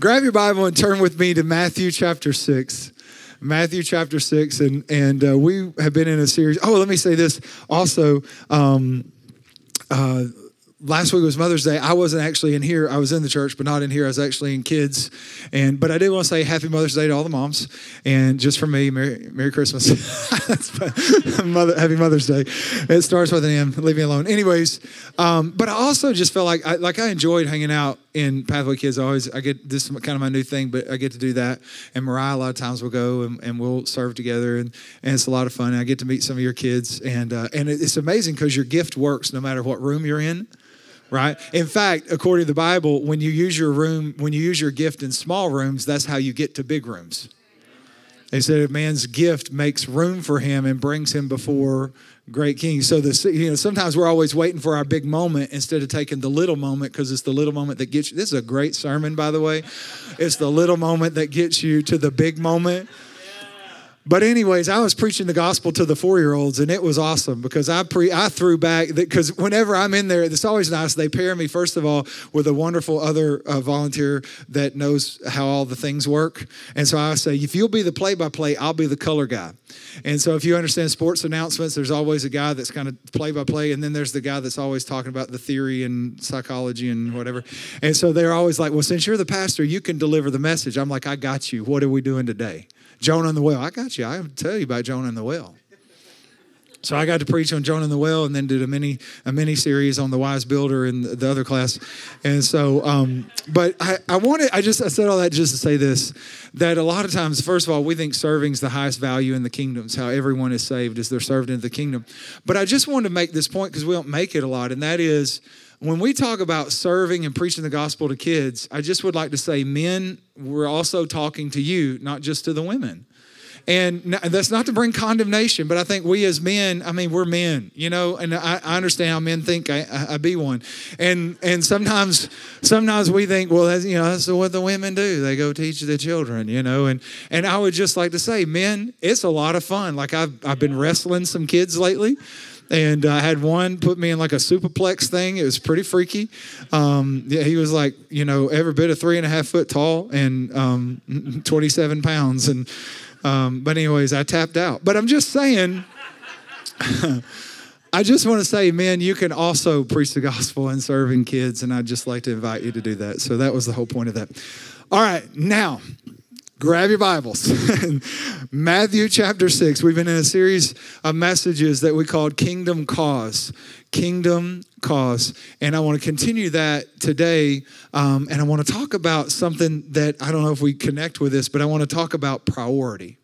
Grab your Bible and turn with me to Matthew chapter 6. Matthew chapter 6. And, and uh, we have been in a series. Oh, let me say this also. Um, uh, last week was Mother's Day. I wasn't actually in here. I was in the church, but not in here. I was actually in kids. And but I did want to say Happy Mother's Day to all the moms, and just for me, Merry, Merry Christmas, Mother, Happy Mother's Day. It starts with an M. Leave me alone. Anyways, um, but I also just felt like I, like I enjoyed hanging out in Pathway Kids. I always I get this is kind of my new thing, but I get to do that. And Mariah a lot of times we'll go and, and we'll serve together, and, and it's a lot of fun. And I get to meet some of your kids, and uh, and it's amazing because your gift works no matter what room you're in right? In fact, according to the Bible, when you use your room, when you use your gift in small rooms, that's how you get to big rooms. They said a man's gift makes room for him and brings him before great kings. So the you know sometimes we're always waiting for our big moment instead of taking the little moment because it's the little moment that gets you. This is a great sermon, by the way. It's the little moment that gets you to the big moment. But anyways, I was preaching the gospel to the four-year-olds, and it was awesome because I pre I threw back because whenever I'm in there, it's always nice. They pair me first of all with a wonderful other uh, volunteer that knows how all the things work, and so I say, if you'll be the play-by-play, I'll be the color guy. And so if you understand sports announcements, there's always a guy that's kind of play-by-play, and then there's the guy that's always talking about the theory and psychology and whatever. And so they're always like, well, since you're the pastor, you can deliver the message. I'm like, I got you. What are we doing today? Jonah and the whale. I got you. I have to tell you about Jonah and the whale. So I got to preach on Jonah and the whale, and then did a mini a mini series on the wise builder in the other class. And so, um, but I, I wanted I just I said all that just to say this that a lot of times, first of all, we think serving is the highest value in the kingdoms. How everyone is saved is they're served into the kingdom. But I just wanted to make this point because we don't make it a lot, and that is when we talk about serving and preaching the gospel to kids, I just would like to say, men, we're also talking to you, not just to the women. And that's not to bring condemnation, but I think we as men, I mean, we're men, you know, and I, I understand how men think I, I, be one. And and sometimes sometimes we think, well, that's, you know, that's what the women do. They go teach the children, you know. And and I would just like to say, men, it's a lot of fun. Like I've I've been wrestling some kids lately and I had one put me in like a superplex thing. It was pretty freaky. Um, yeah, he was like, you know, every bit of three and a half foot tall and um, 27 pounds. And um, but anyways, I tapped out. But I'm just saying. I just want to say, man, you can also preach the gospel and serving kids, and I'd just like to invite you to do that. So that was the whole point of that. All right, now grab your Bibles. Matthew chapter 6. We've been in a series of messages that we called Kingdom Cause. Kingdom Cause. And I want to continue that today. Um, and I want to talk about something that I don't know if we connect with this, but I want to talk about priority.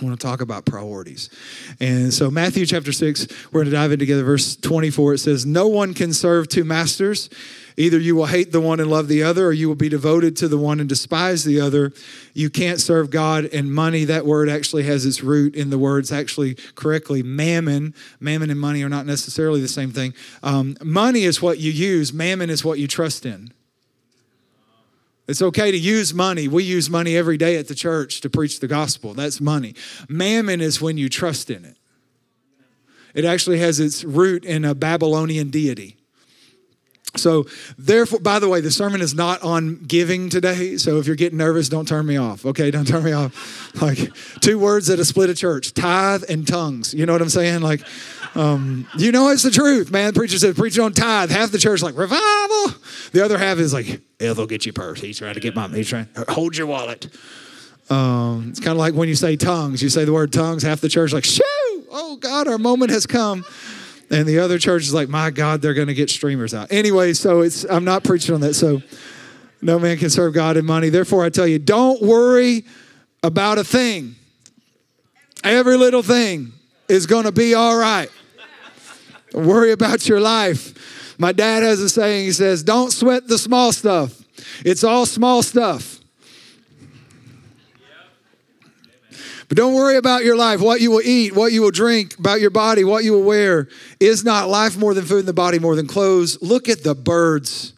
I want to talk about priorities. And so, Matthew chapter 6, we're going to dive in together. Verse 24, it says, No one can serve two masters. Either you will hate the one and love the other, or you will be devoted to the one and despise the other. You can't serve God and money. That word actually has its root in the words, actually, correctly, mammon. Mammon and money are not necessarily the same thing. Um, money is what you use, mammon is what you trust in. It's okay to use money. We use money every day at the church to preach the gospel. That's money. Mammon is when you trust in it. It actually has its root in a Babylonian deity. So, therefore, by the way, the sermon is not on giving today. So, if you're getting nervous, don't turn me off. Okay, don't turn me off. Like two words that have split a church: tithe and tongues. You know what I'm saying? Like, um, you know, it's the truth, man. Preacher said, preaching on tithe. Half the church like revival. The other half is like, they'll get your purse. He's trying to get my. He's trying. Hold your wallet. Um, it's kind of like when you say tongues. You say the word tongues. Half the church like, shoo! Oh God, our moment has come. And the other church is like, my God, they're going to get streamers out. Anyway, so it's I'm not preaching on that. So no man can serve God and money. Therefore, I tell you, don't worry about a thing. Every little thing is going to be all right. Worry about your life. My dad has a saying, he says, Don't sweat the small stuff. It's all small stuff. But don't worry about your life, what you will eat, what you will drink, about your body, what you will wear. Is not life more than food and the body more than clothes? Look at the birds.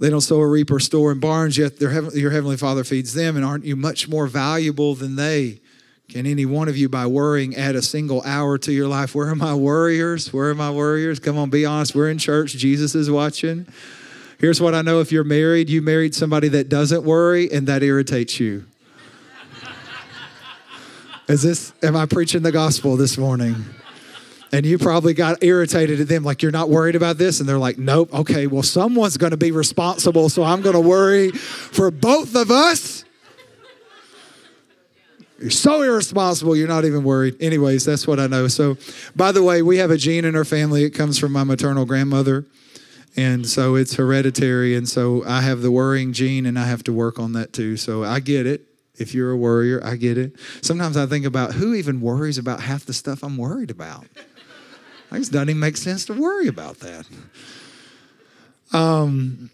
They don't sow or reap or store in barns, yet heaven, your heavenly Father feeds them. And aren't you much more valuable than they? Can any one of you, by worrying, add a single hour to your life? Where are my worriers? Where are my worriers? Come on, be honest. We're in church. Jesus is watching. Here's what I know if you're married, you married somebody that doesn't worry and that irritates you. Is this, am I preaching the gospel this morning? And you probably got irritated at them, like, you're not worried about this? And they're like, nope, okay, well, someone's gonna be responsible, so I'm gonna worry for both of us. You're so irresponsible, you're not even worried. Anyways, that's what I know. So, by the way, we have a gene in our family. It comes from my maternal grandmother. And so it's hereditary. And so I have the worrying gene and I have to work on that too. So I get it. If you're a worrier, I get it. Sometimes I think about who even worries about half the stuff I'm worried about. It just doesn't even make sense to worry about that. Um,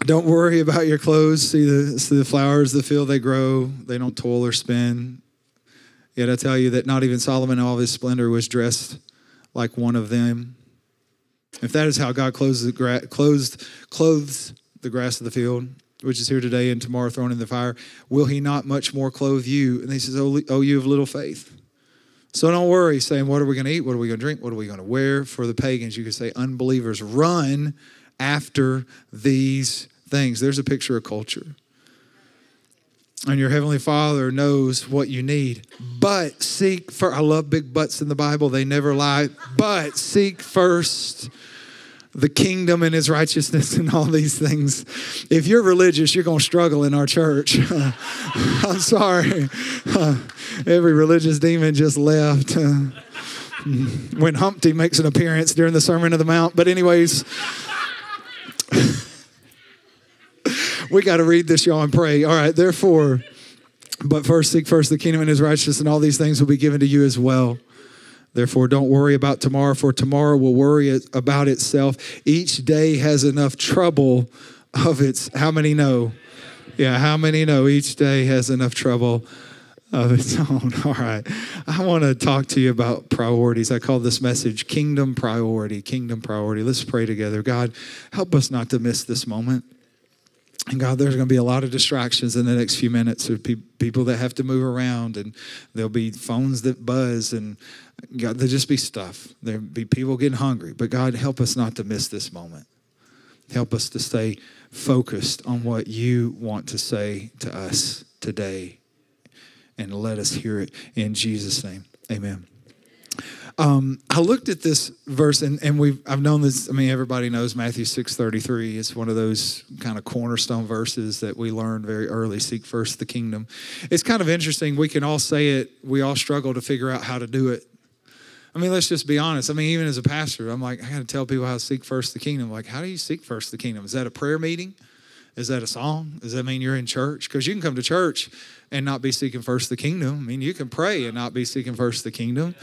don't worry about your clothes. See the, see the flowers, the field they grow. They don't toil or spin. Yet I tell you that not even Solomon in all his splendor was dressed like one of them. If that is how God clothes the, gra- clothes, clothes the grass of the field, which is here today and tomorrow thrown in the fire, will he not much more clothe you? And he says, Oh, oh you of little faith. So don't worry, saying, What are we going to eat? What are we going to drink? What are we going to wear? For the pagans, you could say, Unbelievers, run after these things. There's a picture of culture. And your heavenly Father knows what you need. But seek for, I love big butts in the Bible, they never lie. But seek first the kingdom and his righteousness and all these things. If you're religious, you're going to struggle in our church. I'm sorry. every religious demon just left. when Humpty makes an appearance during the Sermon of the Mount. But, anyways, we got to read this, y'all, and pray. All right, therefore, but first seek first the kingdom and his righteousness, and all these things will be given to you as well. Therefore, don't worry about tomorrow, for tomorrow will worry about itself. Each day has enough trouble of its. How many know? Yeah, how many know each day has enough trouble of its own? All right. I want to talk to you about priorities. I call this message Kingdom Priority. Kingdom Priority. Let's pray together. God, help us not to miss this moment. And God, there's going to be a lot of distractions in the next few minutes. There's people that have to move around, and there'll be phones that buzz, and God, there'll just be stuff. There'll be people getting hungry. But God, help us not to miss this moment. Help us to stay focused on what you want to say to us today, and let us hear it in Jesus' name. Amen. Um, I looked at this verse, and, and we've I've known this. I mean, everybody knows Matthew six thirty three. It's one of those kind of cornerstone verses that we learned very early. Seek first the kingdom. It's kind of interesting. We can all say it. We all struggle to figure out how to do it. I mean, let's just be honest. I mean, even as a pastor, I'm like, I got to tell people how to seek first the kingdom. Like, how do you seek first the kingdom? Is that a prayer meeting? Is that a song? Does that mean you're in church? Because you can come to church and not be seeking first the kingdom. I mean, you can pray and not be seeking first the kingdom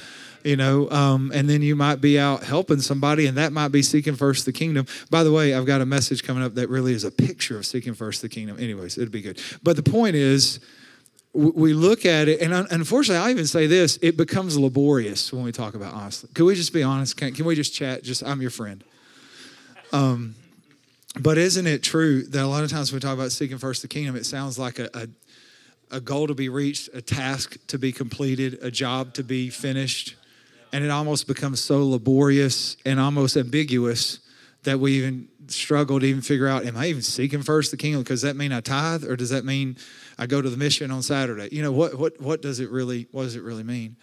you know, um, and then you might be out helping somebody, and that might be seeking first the kingdom. By the way, I've got a message coming up that really is a picture of seeking first the kingdom. Anyways, it'd be good. But the point is, we look at it, and unfortunately, I even say this: it becomes laborious when we talk about honestly. Can we just be honest? Can, can we just chat? Just I'm your friend. Um, but isn't it true that a lot of times when we talk about seeking first the kingdom, it sounds like a, a a goal to be reached, a task to be completed, a job to be finished and it almost becomes so laborious and almost ambiguous that we even struggle to even figure out am i even seeking first the kingdom? Because that mean i tithe or does that mean i go to the mission on saturday? You know what what what does it really what does it really mean?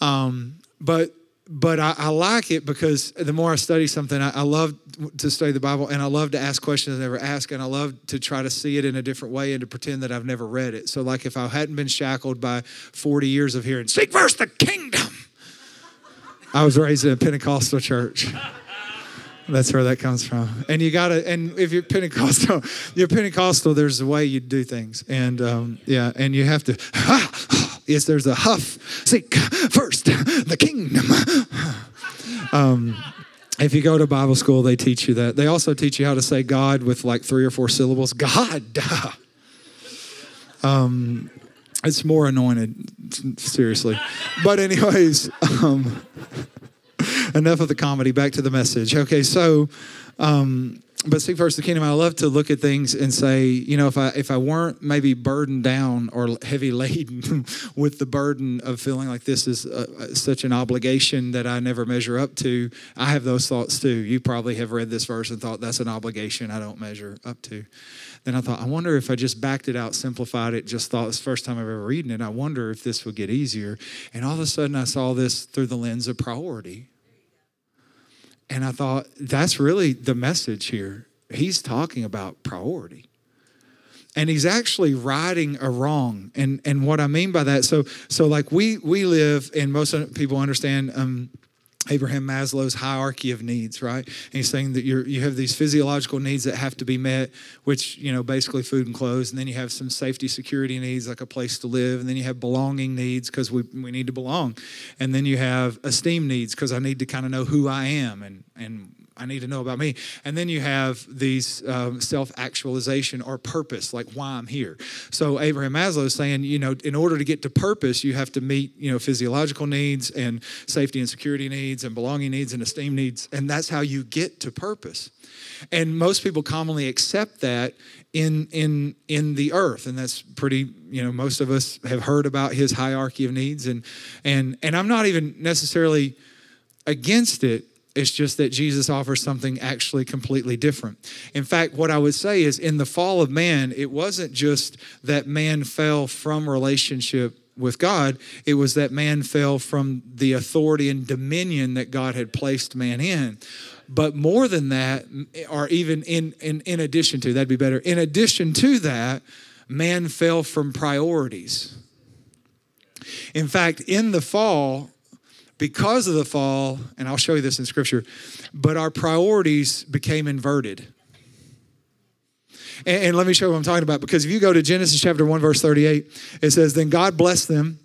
Um, but but I, I, like it because the more I study something, I, I, love to study the Bible and I love to ask questions I never ask, and I love to try to see it in a different way and to pretend that I've never read it. So, like if I hadn't been shackled by 40 years of hearing, seek first the kingdom, I was raised in a Pentecostal church. That's where that comes from. And you gotta, and if you're Pentecostal, you're Pentecostal, there's a way you do things. And um, yeah, and you have to, yes, there's a huff, seek first the kingdom. Um, if you go to Bible school, they teach you that. They also teach you how to say God with like three or four syllables. God. Um, it's more anointed, seriously. But, anyways, um, enough of the comedy. Back to the message. Okay, so um, but seek first the kingdom. I love to look at things and say, you know, if I if I weren't maybe burdened down or heavy laden with the burden of feeling like this is a, such an obligation that I never measure up to, I have those thoughts too. You probably have read this verse and thought that's an obligation I don't measure up to. Then I thought, I wonder if I just backed it out, simplified it, just thought it's the first time I've ever reading it. I wonder if this would get easier. And all of a sudden, I saw this through the lens of priority. And I thought, that's really the message here. He's talking about priority. And he's actually righting a wrong. And, and what I mean by that, so, so like we, we live, and most people understand um, Abraham Maslow's hierarchy of needs, right? And he's saying that you you have these physiological needs that have to be met, which, you know, basically food and clothes. And then you have some safety, security needs, like a place to live. And then you have belonging needs because we, we need to belong. And then you have esteem needs because I need to kind of know who I am and, and I need to know about me. And then you have these um, self actualization or purpose, like why I'm here. So Abraham Maslow is saying, you know, in order to get to purpose, you have to meet, you know, physiological needs and safety and security needs and belonging needs and esteem needs. And that's how you get to purpose. And most people commonly accept that in in in the earth and that's pretty you know most of us have heard about his hierarchy of needs and and and I'm not even necessarily against it it's just that Jesus offers something actually completely different. In fact, what I would say is in the fall of man, it wasn't just that man fell from relationship with God, it was that man fell from the authority and dominion that God had placed man in. But more than that, or even in, in, in addition to, that'd be better, in addition to that, man fell from priorities. In fact, in the fall, because of the fall, and I'll show you this in scripture, but our priorities became inverted. And, and, let me show you what I'm talking about. Because if you go to Genesis chapter 1, verse 38, it says, Then God blessed them.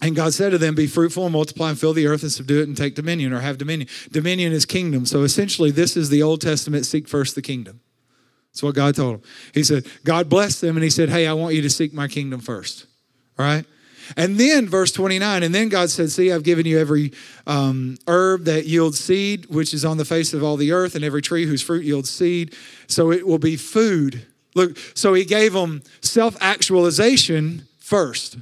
And God said to them, Be fruitful and multiply and fill the earth and subdue it and take dominion or have dominion. Dominion is kingdom. So essentially, this is the Old Testament seek first the kingdom. That's what God told him. He said, God blessed them and he said, Hey, I want you to seek my kingdom first. All right? And then, verse 29, and then God said, See, I've given you every um, herb that yields seed, which is on the face of all the earth, and every tree whose fruit yields seed. So it will be food. Look, so he gave them self actualization first.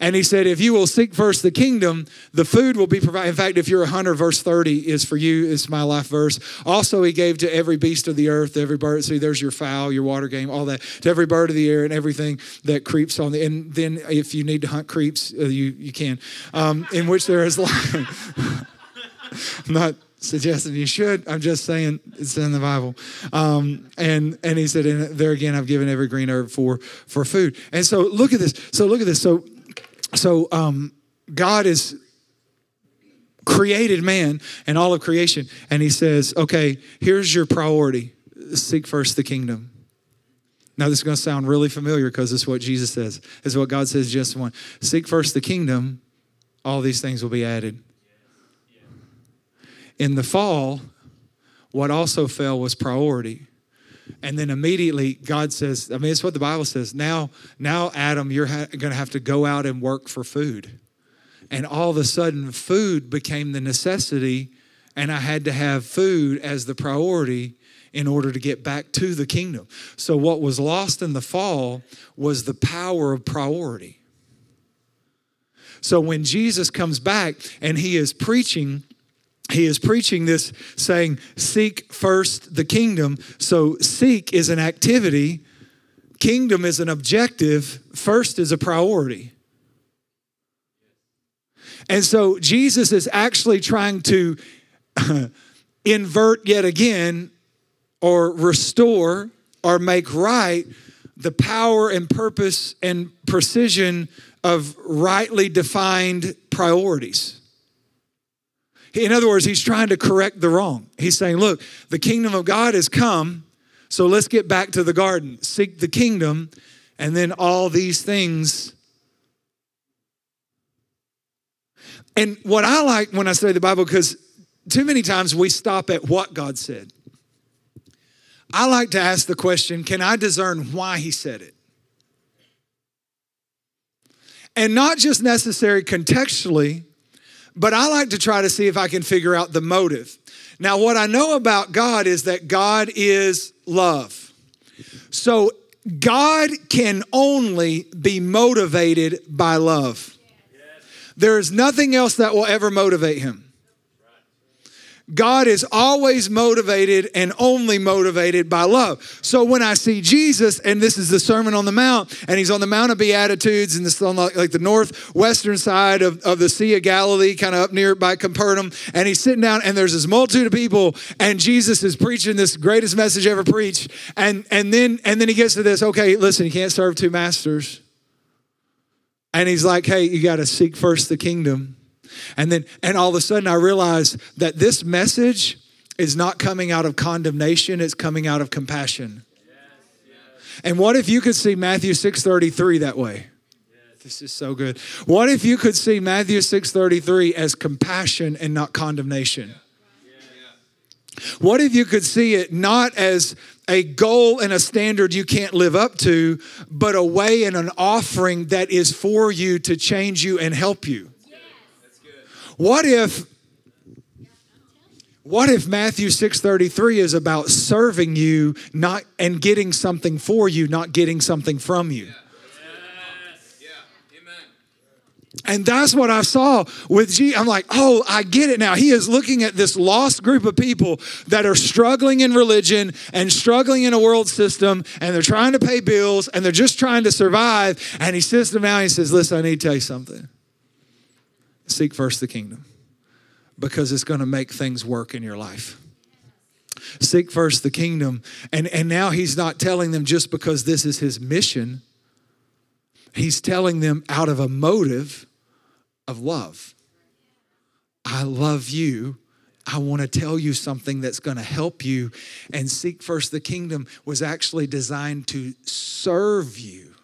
And he said, if you will seek first the kingdom, the food will be provided. In fact, if you're a hunter, verse 30 is for you, it's my life verse. Also, he gave to every beast of the earth, every bird. See, there's your fowl, your water game, all that. To every bird of the air and everything that creeps on the. And then if you need to hunt creeps, uh, you, you can. Um, in which there is life. I'm not suggesting you should. I'm just saying it's in the Bible. Um, and and he said, and there again, I've given every green herb for for food. And so look at this. So look at this. So so um, God is created man and all of creation, and He says, "Okay, here's your priority: seek first the kingdom." Now, this is going to sound really familiar because is what Jesus says. Is what God says, just one. Seek first the kingdom, all these things will be added. In the fall, what also fell was priority. And then immediately God says, I mean, it's what the Bible says. Now, now Adam, you're ha- going to have to go out and work for food. And all of a sudden, food became the necessity, and I had to have food as the priority in order to get back to the kingdom. So, what was lost in the fall was the power of priority. So, when Jesus comes back and he is preaching, he is preaching this saying, Seek first the kingdom. So, seek is an activity, kingdom is an objective, first is a priority. And so, Jesus is actually trying to invert yet again or restore or make right the power and purpose and precision of rightly defined priorities. In other words, he's trying to correct the wrong. He's saying, look, the kingdom of God has come, so let's get back to the garden. Seek the kingdom, and then all these things. And what I like when I study the Bible, because too many times we stop at what God said. I like to ask the question can I discern why he said it? And not just necessary contextually, but I like to try to see if I can figure out the motive. Now, what I know about God is that God is love. So, God can only be motivated by love. There is nothing else that will ever motivate him. God is always motivated and only motivated by love. So when I see Jesus, and this is the Sermon on the Mount, and he's on the Mount of Beatitudes, and this on like, like the northwestern side of, of the Sea of Galilee, kind of up near by Capernaum, and he's sitting down, and there's this multitude of people, and Jesus is preaching this greatest message ever preached, and and then and then he gets to this. Okay, listen, you can't serve two masters, and he's like, hey, you got to seek first the kingdom and then, and all of a sudden, I realized that this message is not coming out of condemnation, it's coming out of compassion. And what if you could see Matthew 6:33 that way? This is so good. What if you could see Matthew 6:33 as compassion and not condemnation? What if you could see it not as a goal and a standard you can't live up to, but a way and an offering that is for you to change you and help you? What if what if Matthew 6:33 is about serving you not and getting something for you, not getting something from you? And that's what I saw with G. I'm like, oh, I get it now. He is looking at this lost group of people that are struggling in religion and struggling in a world system, and they're trying to pay bills and they're just trying to survive. And he sits them down and he says, Listen, I need to tell you something. Seek first the kingdom because it's going to make things work in your life. Seek first the kingdom. And, and now he's not telling them just because this is his mission, he's telling them out of a motive of love. I love you. I want to tell you something that's going to help you. And seek first the kingdom was actually designed to serve you.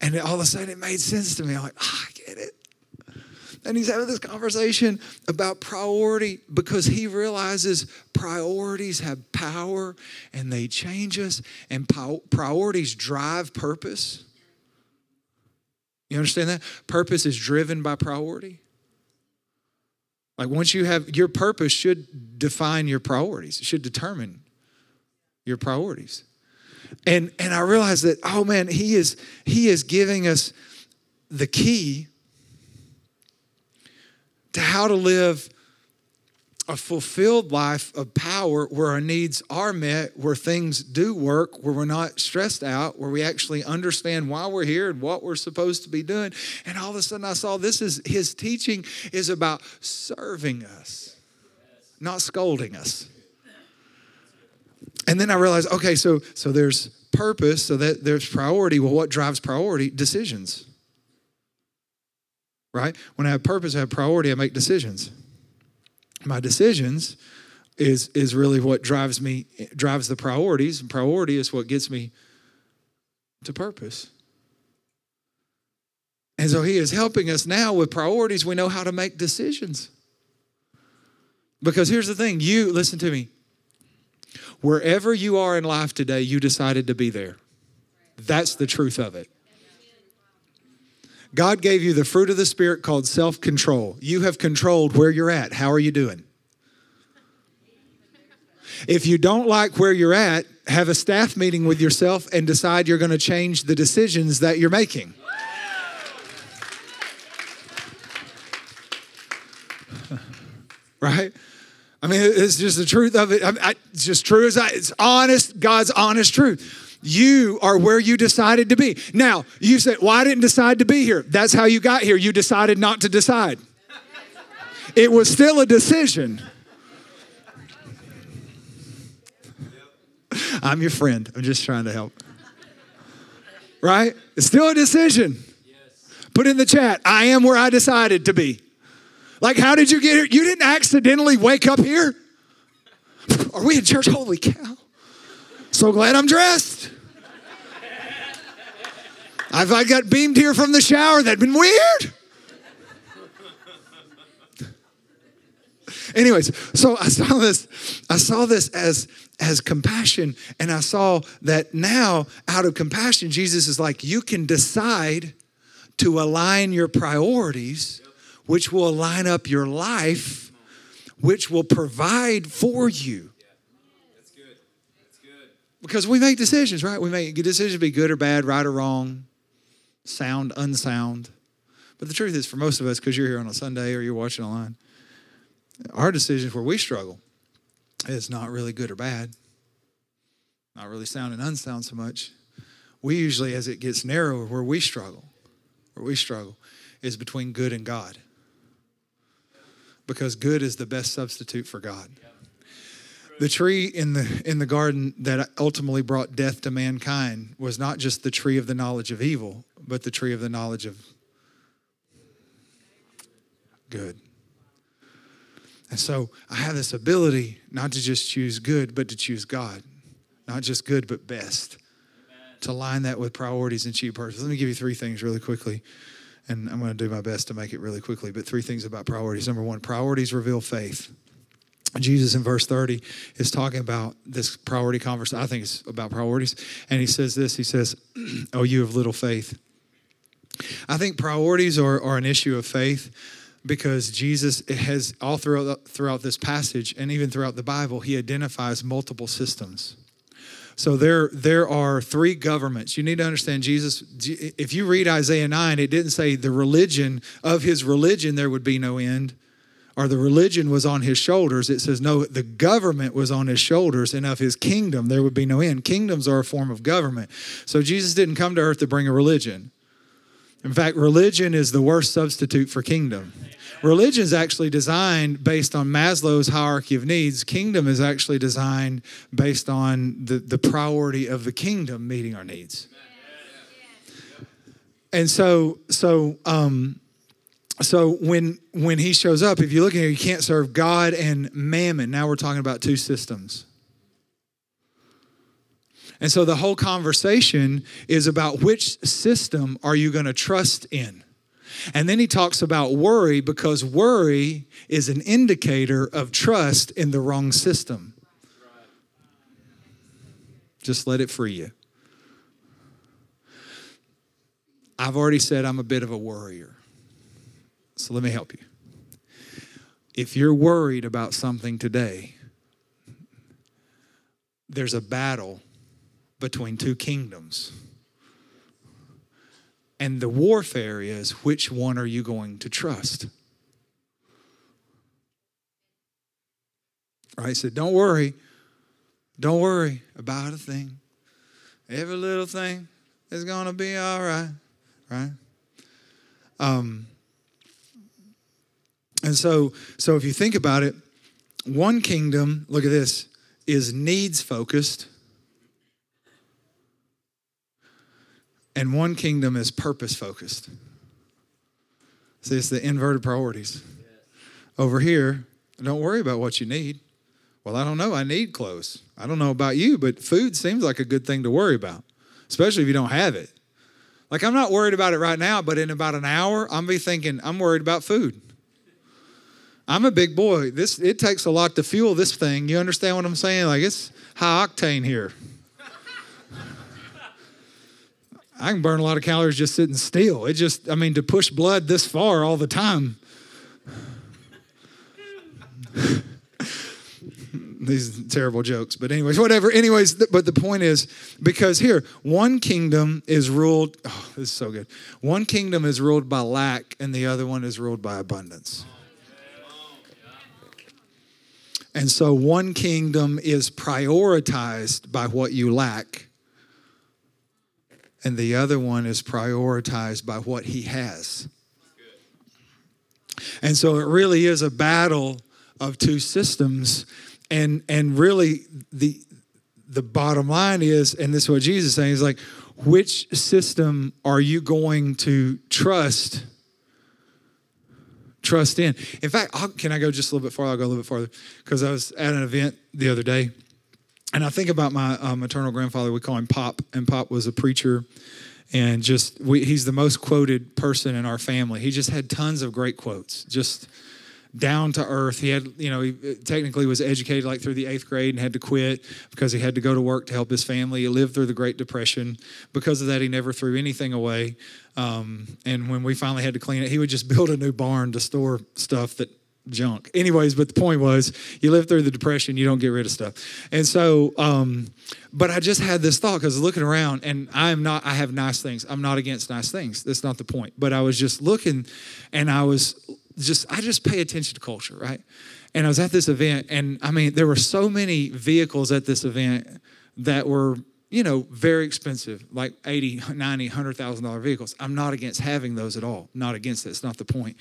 And all of a sudden it made sense to me. I'm like, oh, I get it. And he's having this conversation about priority because he realizes priorities have power and they change us, and priorities drive purpose. You understand that? Purpose is driven by priority. Like once you have your purpose, should define your priorities, it should determine your priorities and and i realized that oh man he is he is giving us the key to how to live a fulfilled life of power where our needs are met, where things do work, where we're not stressed out, where we actually understand why we're here and what we're supposed to be doing. And all of a sudden I saw this is his teaching is about serving us, not scolding us and then I realized, okay, so so there's purpose, so that there's priority. Well, what drives priority? Decisions. Right? When I have purpose, I have priority, I make decisions. My decisions is is really what drives me drives the priorities, and priority is what gets me to purpose. And so he is helping us now with priorities. We know how to make decisions. Because here's the thing you, listen to me, Wherever you are in life today, you decided to be there. That's the truth of it. God gave you the fruit of the Spirit called self control. You have controlled where you're at. How are you doing? If you don't like where you're at, have a staff meeting with yourself and decide you're going to change the decisions that you're making. right? I mean, it's just the truth of it. I, I, it's just true as I, it's honest, God's honest truth. You are where you decided to be. Now, you said, Well, I didn't decide to be here. That's how you got here. You decided not to decide. It was still a decision. I'm your friend. I'm just trying to help. Right? It's still a decision. Put in the chat, I am where I decided to be. Like, how did you get here? You didn't accidentally wake up here? Are we in church? Holy cow. So glad I'm dressed. If I got beamed here from the shower, that'd been weird. Anyways, so I saw this, I saw this as as compassion, and I saw that now, out of compassion, Jesus is like, you can decide to align your priorities which will line up your life, which will provide for you. That's good. That's good. Because we make decisions, right? We make decisions be good or bad, right or wrong, sound, unsound. But the truth is, for most of us, because you're here on a Sunday or you're watching online, our decisions where we struggle is not really good or bad, not really sound and unsound so much. We usually, as it gets narrower, where we struggle, where we struggle, is between good and God. Because good is the best substitute for God. The tree in the in the garden that ultimately brought death to mankind was not just the tree of the knowledge of evil, but the tree of the knowledge of good. And so I have this ability not to just choose good, but to choose God. Not just good, but best. To line that with priorities and cheap purposes. Let me give you three things really quickly. And I'm going to do my best to make it really quickly. But three things about priorities. Number one, priorities reveal faith. Jesus in verse 30 is talking about this priority conversation. I think it's about priorities. And he says this He says, Oh, you have little faith. I think priorities are, are an issue of faith because Jesus has all throughout, throughout this passage and even throughout the Bible, he identifies multiple systems. So there, there are three governments. You need to understand Jesus. If you read Isaiah 9, it didn't say the religion of his religion there would be no end, or the religion was on his shoulders. It says, no, the government was on his shoulders, and of his kingdom there would be no end. Kingdoms are a form of government. So Jesus didn't come to earth to bring a religion. In fact, religion is the worst substitute for kingdom. Religion is actually designed based on Maslow's hierarchy of needs. Kingdom is actually designed based on the, the priority of the kingdom meeting our needs. And so, so, um, so when when he shows up, if you look at it, you can't serve God and mammon. Now we're talking about two systems. And so the whole conversation is about which system are you going to trust in? And then he talks about worry because worry is an indicator of trust in the wrong system. Just let it free you. I've already said I'm a bit of a worrier. So let me help you. If you're worried about something today, there's a battle between two kingdoms. And the warfare is which one are you going to trust? Right? Said, don't worry. Don't worry about a thing. Every little thing is going to be all right. Right? Um, and so, so if you think about it, one kingdom, look at this, is needs focused and one kingdom is purpose focused. See, it's the inverted priorities. Over here, don't worry about what you need. Well, I don't know. I need clothes. I don't know about you, but food seems like a good thing to worry about, especially if you don't have it. Like, I'm not worried about it right now, but in about an hour, I'm be thinking, I'm worried about food. I'm a big boy. This it takes a lot to fuel this thing. You understand what I'm saying? Like it's high octane here. I can burn a lot of calories just sitting still. It just, I mean, to push blood this far all the time. These terrible jokes, but anyways, whatever. Anyways, but the point is because here, one kingdom is ruled, oh, this is so good. One kingdom is ruled by lack, and the other one is ruled by abundance. And so one kingdom is prioritized by what you lack and the other one is prioritized by what he has. And so it really is a battle of two systems. And and really the the bottom line is, and this is what Jesus is saying, is like, which system are you going to trust? Trust in. In fact, I'll, can I go just a little bit farther? I'll go a little bit farther because I was at an event the other day and I think about my uh, maternal grandfather. We call him Pop, and Pop was a preacher, and just we, he's the most quoted person in our family. He just had tons of great quotes. Just down to earth. He had, you know, he technically was educated like through the eighth grade and had to quit because he had to go to work to help his family. He lived through the Great Depression. Because of that, he never threw anything away. Um, and when we finally had to clean it, he would just build a new barn to store stuff that junk. Anyways, but the point was, you live through the depression, you don't get rid of stuff. And so, um, but I just had this thought because looking around, and I'm not, I have nice things. I'm not against nice things. That's not the point. But I was just looking, and I was just, I just pay attention to culture, right? And I was at this event, and I mean, there were so many vehicles at this event that were you know, very expensive, like 80, 90, $100,000 vehicles. I'm not against having those at all. Not against it. It's not the point.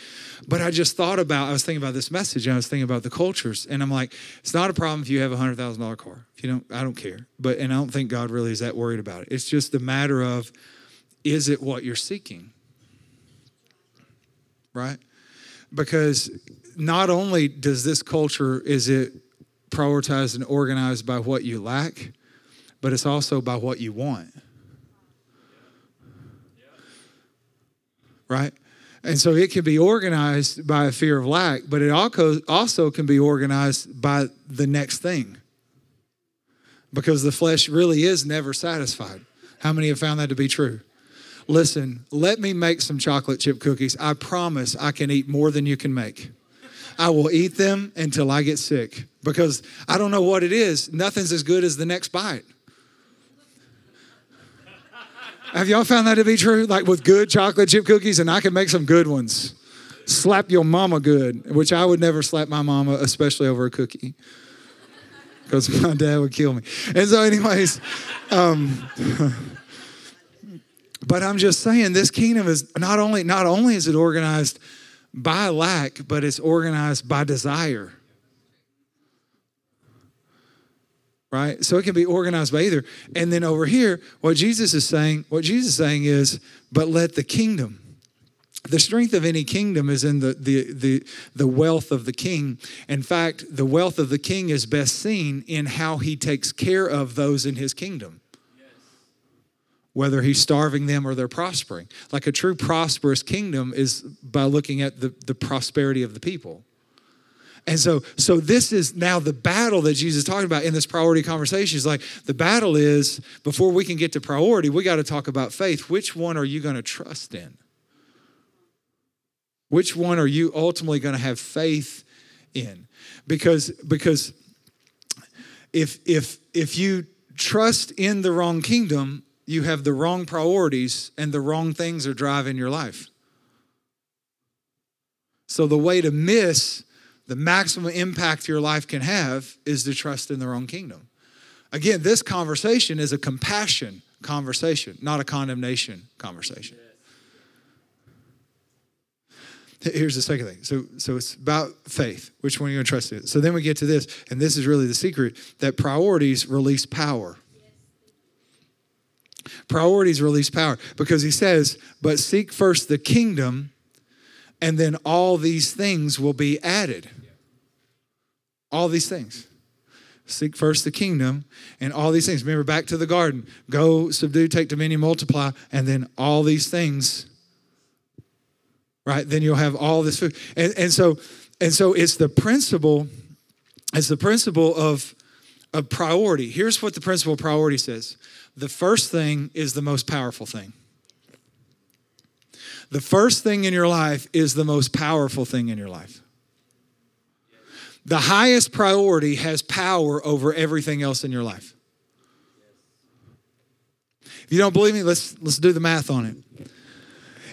But I just thought about, I was thinking about this message and I was thinking about the cultures. And I'm like, it's not a problem if you have a $100,000 car. If you don't, I don't care. But, and I don't think God really is that worried about it. It's just a matter of, is it what you're seeking? Right? Because not only does this culture, is it prioritized and organized by what you lack, but it's also by what you want. Right? And so it can be organized by a fear of lack, but it also can be organized by the next thing. Because the flesh really is never satisfied. How many have found that to be true? Listen, let me make some chocolate chip cookies. I promise I can eat more than you can make. I will eat them until I get sick because I don't know what it is. Nothing's as good as the next bite. Have y'all found that to be true? Like with good chocolate chip cookies, and I can make some good ones. Slap your mama good, which I would never slap my mama, especially over a cookie, because my dad would kill me. And so, anyways, um, but I'm just saying, this kingdom is not only not only is it organized by lack, but it's organized by desire. Right? So it can be organized by either. And then over here, what Jesus is saying, what Jesus is saying is, but let the kingdom. The strength of any kingdom is in the, the, the, the wealth of the king. In fact, the wealth of the king is best seen in how he takes care of those in his kingdom. Whether he's starving them or they're prospering. Like a true prosperous kingdom is by looking at the, the prosperity of the people. And so, so this is now the battle that Jesus is talking about in this priority conversation. Is like the battle is before we can get to priority, we got to talk about faith. Which one are you going to trust in? Which one are you ultimately going to have faith in? Because because if if if you trust in the wrong kingdom, you have the wrong priorities and the wrong things are driving your life. So the way to miss the maximum impact your life can have is to trust in their own kingdom. Again, this conversation is a compassion conversation, not a condemnation conversation. Here's the second thing. So, so it's about faith. Which one are you going to trust in? So then we get to this, and this is really the secret that priorities release power. Priorities release power because he says, but seek first the kingdom, and then all these things will be added. All these things. Seek first the kingdom and all these things. Remember, back to the garden go, subdue, take dominion, multiply, and then all these things. Right? Then you'll have all this food. And, and so, and so it's the principle, it's the principle of, of priority. Here's what the principle of priority says the first thing is the most powerful thing. The first thing in your life is the most powerful thing in your life. The highest priority has power over everything else in your life. If you don't believe me, let's let's do the math on it.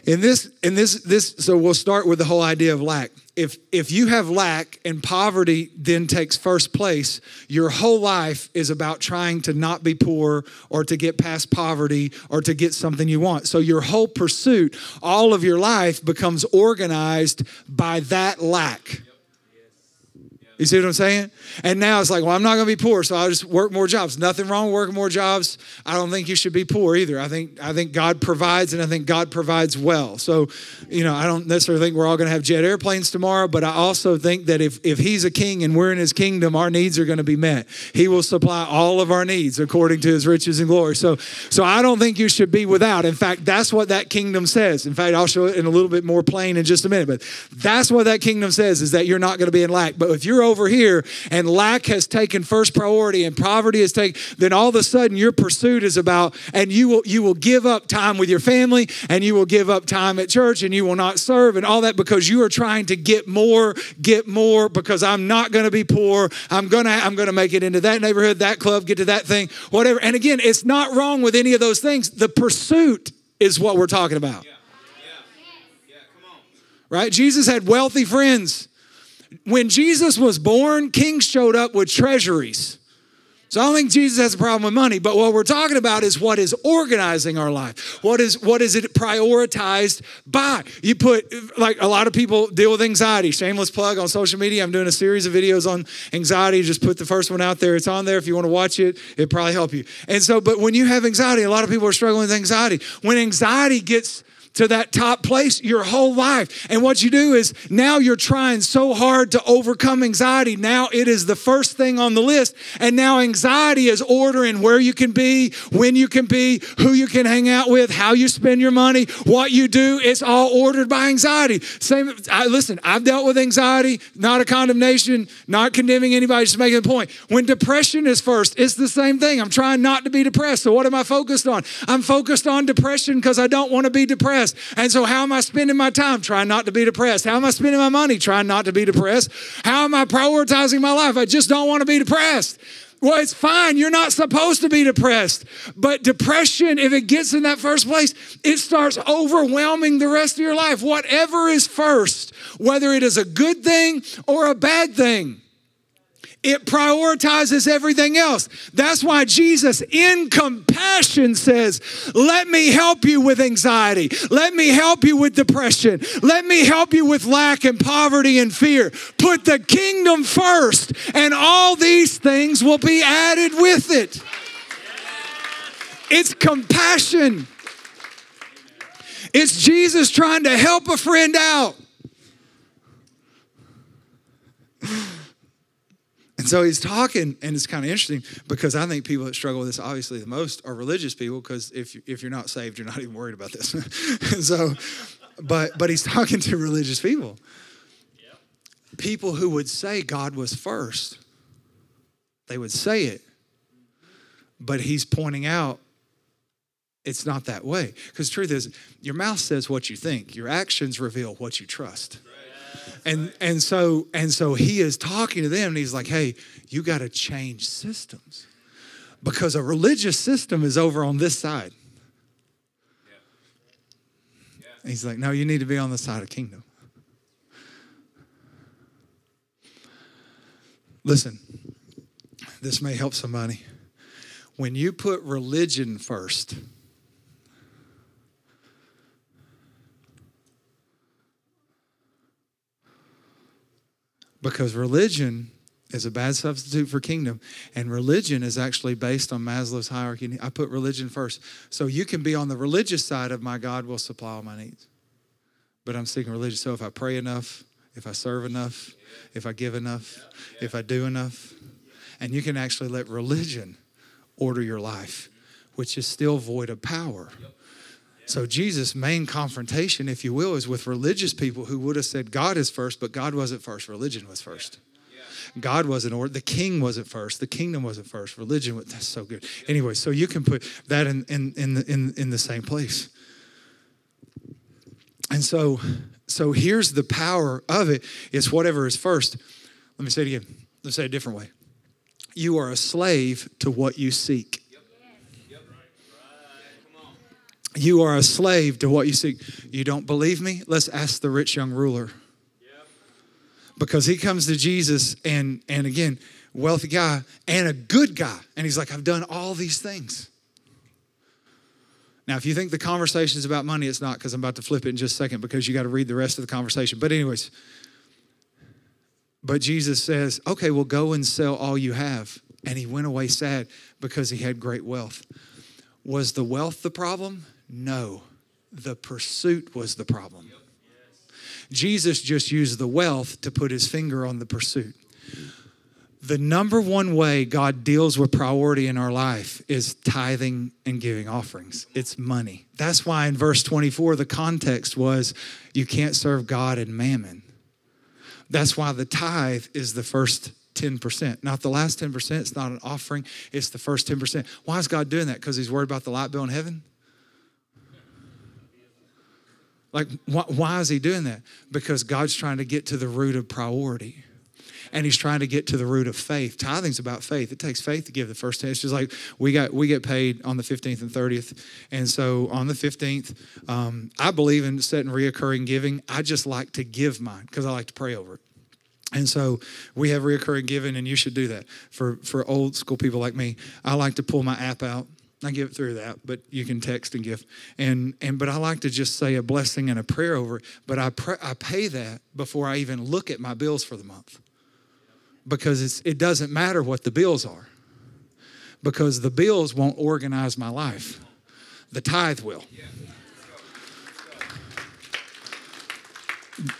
In this, in this, this, so we'll start with the whole idea of lack. If if you have lack and poverty then takes first place, your whole life is about trying to not be poor or to get past poverty or to get something you want. So your whole pursuit, all of your life becomes organized by that lack. You see what I'm saying? And now it's like, well, I'm not going to be poor, so I'll just work more jobs. Nothing wrong with working more jobs. I don't think you should be poor either. I think I think God provides, and I think God provides well. So, you know, I don't necessarily think we're all going to have jet airplanes tomorrow, but I also think that if if He's a king and we're in His kingdom, our needs are going to be met. He will supply all of our needs according to His riches and glory. So, so I don't think you should be without. In fact, that's what that kingdom says. In fact, I'll show it in a little bit more plain in just a minute. But that's what that kingdom says: is that you're not going to be in lack. But if you're over here and lack has taken first priority and poverty has taken, then all of a sudden your pursuit is about, and you will you will give up time with your family and you will give up time at church and you will not serve and all that because you are trying to get more, get more because I'm not going to be poor. I'm gonna I'm gonna make it into that neighborhood, that club, get to that thing, whatever. And again, it's not wrong with any of those things. The pursuit is what we're talking about. Yeah. Yeah. Yeah. Right? Jesus had wealthy friends when Jesus was born, kings showed up with treasuries. So I don't think Jesus has a problem with money, but what we're talking about is what is organizing our life. What is what is it prioritized by? You put like a lot of people deal with anxiety. Shameless plug on social media. I'm doing a series of videos on anxiety. Just put the first one out there. It's on there if you want to watch it. It probably help you. And so, but when you have anxiety, a lot of people are struggling with anxiety. When anxiety gets to that top place your whole life. And what you do is now you're trying so hard to overcome anxiety. Now it is the first thing on the list. And now anxiety is ordering where you can be, when you can be, who you can hang out with, how you spend your money, what you do. It's all ordered by anxiety. Same, I, listen, I've dealt with anxiety, not a condemnation, not condemning anybody, just making a point. When depression is first, it's the same thing. I'm trying not to be depressed. So what am I focused on? I'm focused on depression because I don't want to be depressed depressed. And so, how am I spending my time? Trying not to be depressed. How am I spending my money? Trying not to be depressed. How am I prioritizing my life? I just don't want to be depressed. Well, it's fine. You're not supposed to be depressed. But depression, if it gets in that first place, it starts overwhelming the rest of your life. Whatever is first, whether it is a good thing or a bad thing it prioritizes everything else. That's why Jesus, in compassion, says, Let me help you with anxiety. Let me help you with depression. Let me help you with lack and poverty and fear. Put the kingdom first, and all these things will be added with it. It's compassion. It's Jesus trying to help a friend out. And so he's talking, and it's kind of interesting because I think people that struggle with this obviously the most are religious people because if, if you're not saved, you're not even worried about this. so, but, but he's talking to religious people. People who would say God was first. They would say it. But he's pointing out it's not that way. Because truth is, your mouth says what you think, your actions reveal what you trust. And and so and so he is talking to them and he's like, "Hey, you got to change systems." Because a religious system is over on this side. He's like, "No, you need to be on the side of kingdom." Listen, this may help somebody. When you put religion first, because religion is a bad substitute for kingdom and religion is actually based on maslow's hierarchy. I put religion first. So you can be on the religious side of my god will supply all my needs. But i'm seeking religion so if i pray enough if i serve enough if i give enough if i do enough and you can actually let religion order your life which is still void of power so Jesus' main confrontation, if you will, is with religious people who would have said God is first, but God wasn't first. Religion was first. God wasn't order. The king wasn't first. The kingdom wasn't first. Religion was that's so good. Anyway, so you can put that in in in the, in, in the same place. And so so here's the power of it. It's whatever is first. Let me say it again. Let's say it a different way. You are a slave to what you seek. You are a slave to what you seek. You don't believe me? Let's ask the rich young ruler. Because he comes to Jesus and and again, wealthy guy and a good guy. And he's like, I've done all these things. Now, if you think the conversation is about money, it's not because I'm about to flip it in just a second because you got to read the rest of the conversation. But, anyways, But Jesus says, okay, well, go and sell all you have. And he went away sad because he had great wealth. Was the wealth the problem? No. The pursuit was the problem. Jesus just used the wealth to put his finger on the pursuit. The number one way God deals with priority in our life is tithing and giving offerings. It's money. That's why in verse 24, the context was you can't serve God and mammon. That's why the tithe is the first 10%, not the last 10%. It's not an offering, it's the first 10%. Why is God doing that? Because He's worried about the light bill in heaven? Like, why, why is He doing that? Because God's trying to get to the root of priority and he's trying to get to the root of faith. Tithing's about faith. It takes faith to give the first ten. It's just like we got we get paid on the 15th and 30th, and so on the 15th, um, I believe in setting reoccurring giving. I just like to give mine because I like to pray over it. And so we have reoccurring giving, and you should do that for for old school people like me. I like to pull my app out. I give it through that, but you can text and give. And and but I like to just say a blessing and a prayer over it. But I pray, I pay that before I even look at my bills for the month because it doesn't matter what the bills are because the bills won't organize my life. The tithe will.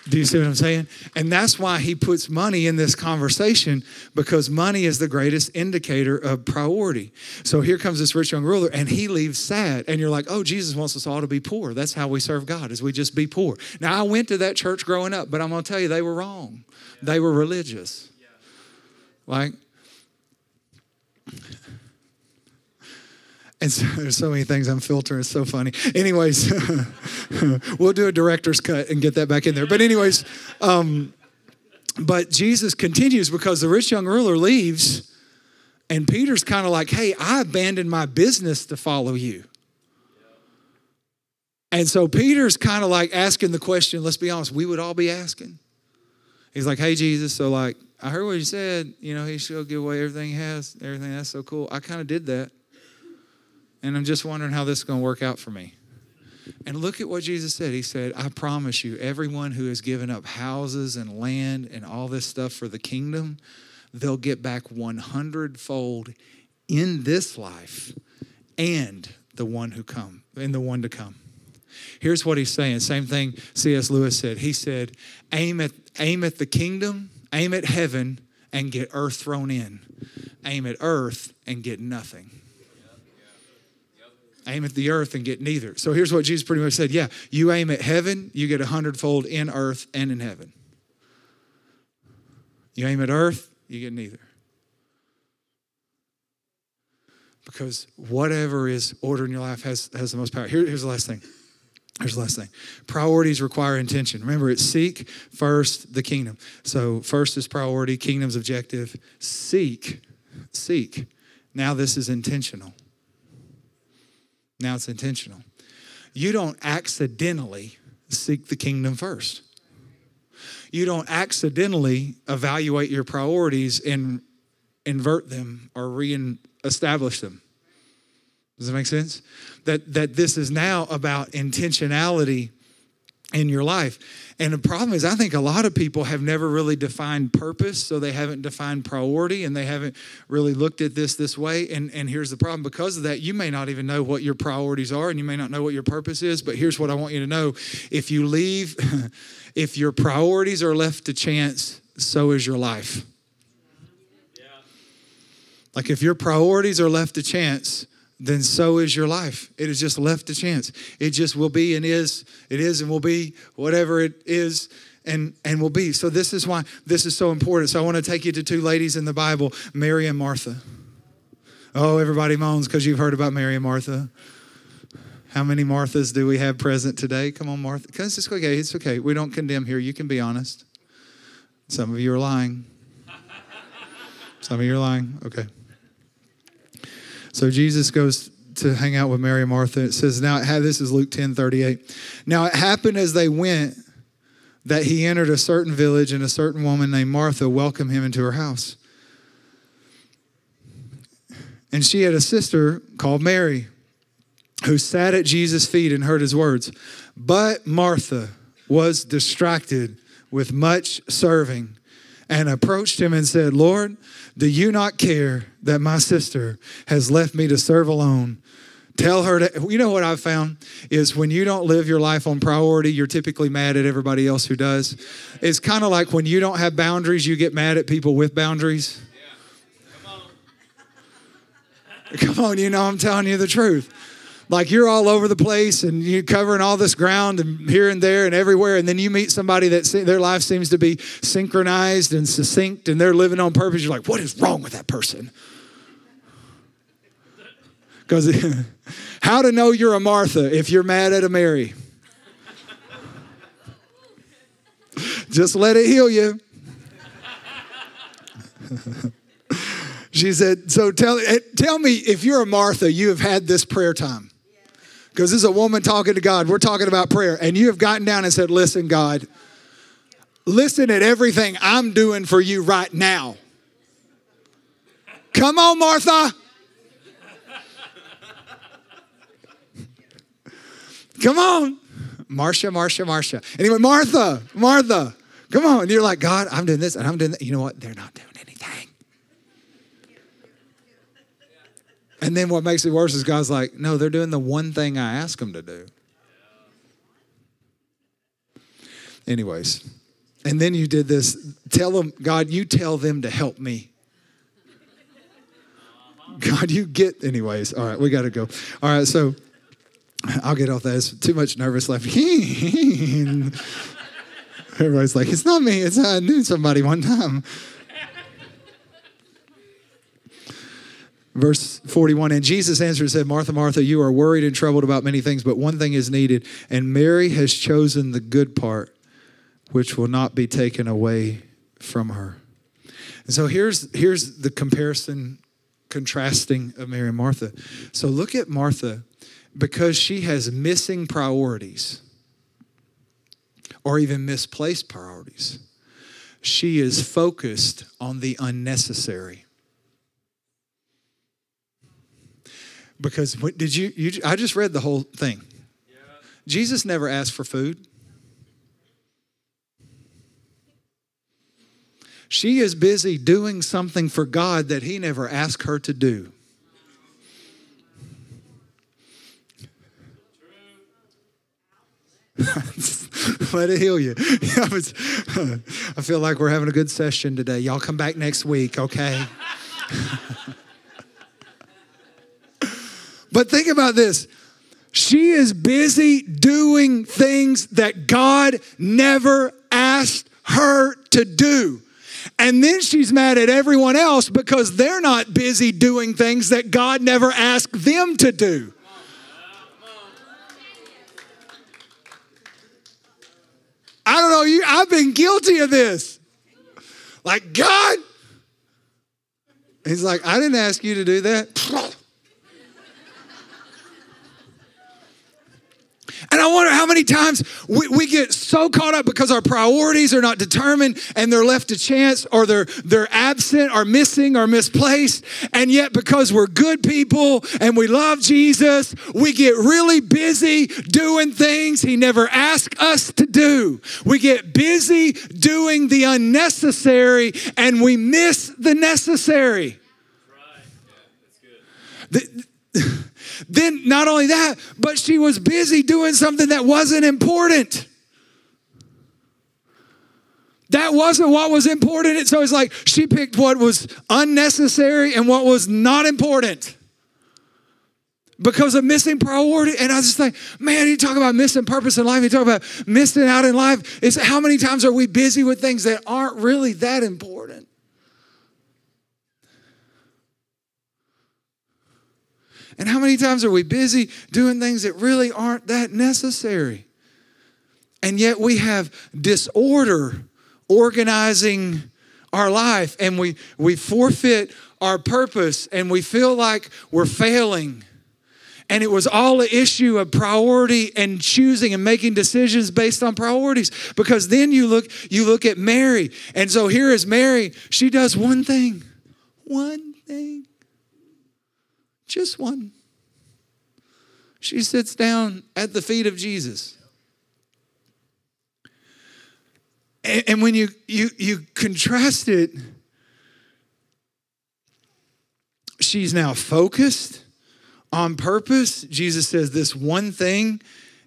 Do you see what I'm saying? And that's why he puts money in this conversation because money is the greatest indicator of priority. So here comes this rich young ruler and he leaves sad. And you're like, oh, Jesus wants us all to be poor. That's how we serve God, is we just be poor. Now, I went to that church growing up, but I'm going to tell you, they were wrong. They were religious. Like, and so, there's so many things I'm filtering. It's so funny. Anyways, we'll do a director's cut and get that back in there. But anyways, um, but Jesus continues because the rich young ruler leaves, and Peter's kind of like, "Hey, I abandoned my business to follow you." And so Peter's kind of like asking the question. Let's be honest, we would all be asking. He's like, "Hey, Jesus, so like, I heard what you said. You know, he should give away everything he has, everything. That's so cool. I kind of did that. And I'm just wondering how this is going to work out for me. And look at what Jesus said. He said, I promise you, everyone who has given up houses and land and all this stuff for the kingdom, they'll get back 100 fold in this life and the one who come, in the one to come. Here's what he's saying. Same thing C.S. Lewis said. He said, aim at, aim at the kingdom Aim at heaven and get earth thrown in. Aim at earth and get nothing. Aim at the earth and get neither. So here's what Jesus pretty much said Yeah, you aim at heaven, you get a hundredfold in earth and in heaven. You aim at earth, you get neither. Because whatever is order in your life has, has the most power. Here, here's the last thing Here's the last thing. Priorities require intention. Remember, it's seek first the kingdom. So, first is priority, kingdom's objective. Seek, seek. Now, this is intentional. Now it's intentional. You don't accidentally seek the kingdom first. You don't accidentally evaluate your priorities and invert them or re-establish them. Does that make sense? That, that this is now about intentionality in your life. And the problem is, I think a lot of people have never really defined purpose, so they haven't defined priority and they haven't really looked at this this way. And, and here's the problem because of that, you may not even know what your priorities are and you may not know what your purpose is. But here's what I want you to know if you leave, if your priorities are left to chance, so is your life. Like if your priorities are left to chance, then so is your life. It is just left to chance. It just will be and is, it is and will be whatever it is and and will be. So this is why this is so important. So I want to take you to two ladies in the Bible, Mary and Martha. Oh, everybody moans because you've heard about Mary and Martha. How many Marthas do we have present today? Come on, Martha. It's okay. It's okay. We don't condemn here. You can be honest. Some of you are lying. Some of you are lying. Okay. So Jesus goes to hang out with Mary and Martha. It says, now it had, this is Luke 10 38. Now it happened as they went that he entered a certain village and a certain woman named Martha welcomed him into her house. And she had a sister called Mary who sat at Jesus' feet and heard his words. But Martha was distracted with much serving and approached him and said, Lord, do you not care that my sister has left me to serve alone? Tell her to, you know what I've found is when you don't live your life on priority, you're typically mad at everybody else who does. It's kind of like when you don't have boundaries, you get mad at people with boundaries. Come on, you know I'm telling you the truth. Like you're all over the place and you're covering all this ground and here and there and everywhere, and then you meet somebody that se- their life seems to be synchronized and succinct and they're living on purpose. You're like, what is wrong with that person? Because how to know you're a Martha if you're mad at a Mary? Just let it heal you. she said, So tell, eh, tell me if you're a Martha, you have had this prayer time. Because this is a woman talking to God. We're talking about prayer. And you have gotten down and said, Listen, God, listen at everything I'm doing for you right now. Come on, Martha. Come on. Marcia, Marcia, Marcia. Anyway, Martha, Martha, come on. And you're like, God, I'm doing this and I'm doing that. You know what? They're not doing anything. And then what makes it worse is God's like, no, they're doing the one thing I asked them to do. Anyways, and then you did this. Tell them, God, you tell them to help me. God, you get, anyways. All right, we got to go. All right, so I'll get off that. It's too much nervous laughing. Everybody's like, it's not me. It's I knew somebody one time. Verse 41 And Jesus answered and said, Martha, Martha, you are worried and troubled about many things, but one thing is needed, and Mary has chosen the good part, which will not be taken away from her. And so here's, here's the comparison, contrasting of Mary and Martha. So look at Martha because she has missing priorities or even misplaced priorities. She is focused on the unnecessary. Because did you, you? I just read the whole thing. Jesus never asked for food. She is busy doing something for God that He never asked her to do. Let it heal you. I feel like we're having a good session today. Y'all come back next week, okay? But think about this. She is busy doing things that God never asked her to do. And then she's mad at everyone else because they're not busy doing things that God never asked them to do. I don't know you. I've been guilty of this. Like God, He's like, I didn't ask you to do that. And I wonder how many times we, we get so caught up because our priorities are not determined and they're left to chance or they're, they're absent or missing or misplaced. And yet, because we're good people and we love Jesus, we get really busy doing things He never asked us to do. We get busy doing the unnecessary and we miss the necessary. Right. The, then, not only that, but she was busy doing something that wasn't important. That wasn't what was important. So it's like she picked what was unnecessary and what was not important because of missing priority. And I was just think, man, you talk about missing purpose in life, you talk about missing out in life. It's how many times are we busy with things that aren't really that important? And how many times are we busy doing things that really aren't that necessary? And yet we have disorder organizing our life and we, we forfeit our purpose and we feel like we're failing. And it was all an issue of priority and choosing and making decisions based on priorities. Because then you look, you look at Mary. And so here is Mary. She does one thing. One thing. Just one. She sits down at the feet of Jesus. And, and when you, you, you contrast it, she's now focused on purpose. Jesus says this one thing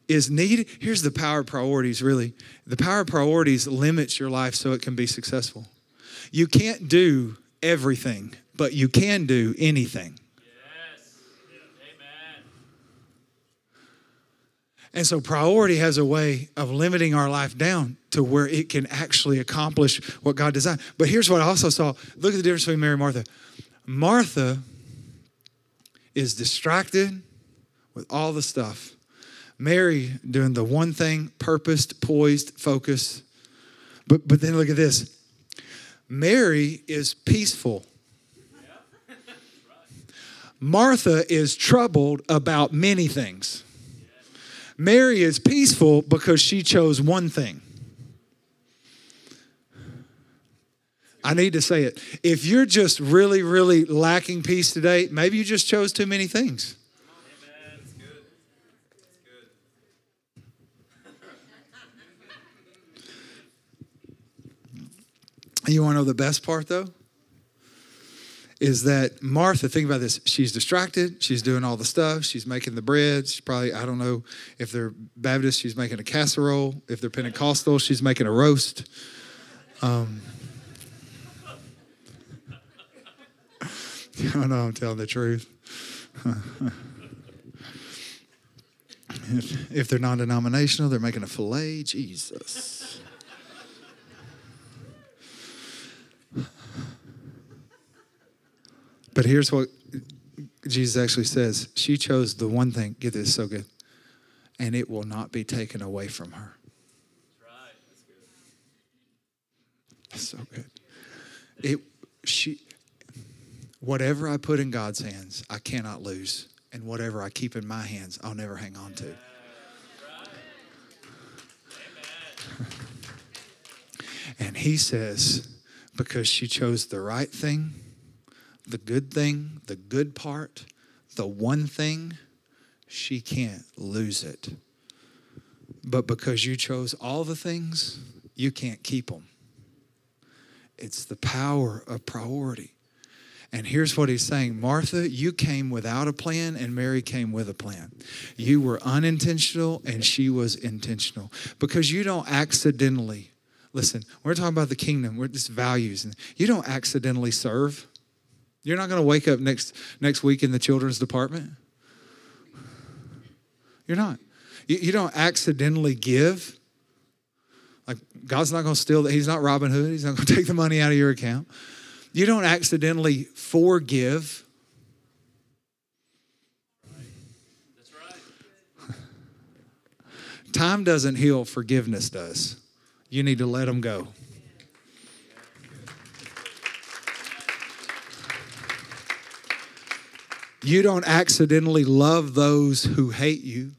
is needed. Here's the power of priorities, really. The power of priorities limits your life so it can be successful. You can't do everything, but you can do anything. And so priority has a way of limiting our life down to where it can actually accomplish what God designed. But here's what I also saw. Look at the difference between Mary and Martha. Martha is distracted with all the stuff. Mary doing the one thing, purposed, poised, focused. But but then look at this. Mary is peaceful. Martha is troubled about many things. Mary is peaceful because she chose one thing. I need to say it. If you're just really, really lacking peace today, maybe you just chose too many things. You want to know the best part though? Is that Martha, think about this. She's distracted. She's doing all the stuff. She's making the bread. She's probably, I don't know if they're Baptist, she's making a casserole. If they're Pentecostal, she's making a roast. Um, I know I'm telling the truth. if, if they're non denominational, they're making a filet. Jesus. But here's what Jesus actually says She chose the one thing, get this so good, and it will not be taken away from her. That's so good. It she whatever I put in God's hands, I cannot lose. And whatever I keep in my hands, I'll never hang on to. And he says, because she chose the right thing, the good thing, the good part, the one thing, she can't lose it. But because you chose all the things, you can't keep them. It's the power of priority. And here's what he's saying Martha, you came without a plan, and Mary came with a plan. You were unintentional, and she was intentional. Because you don't accidentally, listen, we're talking about the kingdom, we're just values, and you don't accidentally serve. You're not going to wake up next, next week in the children's department. You're not. You, you don't accidentally give. Like, God's not going to steal that. He's not Robin Hood. He's not going to take the money out of your account. You don't accidentally forgive. That's right. Time doesn't heal, forgiveness does. You need to let them go. You don't accidentally love those who hate you.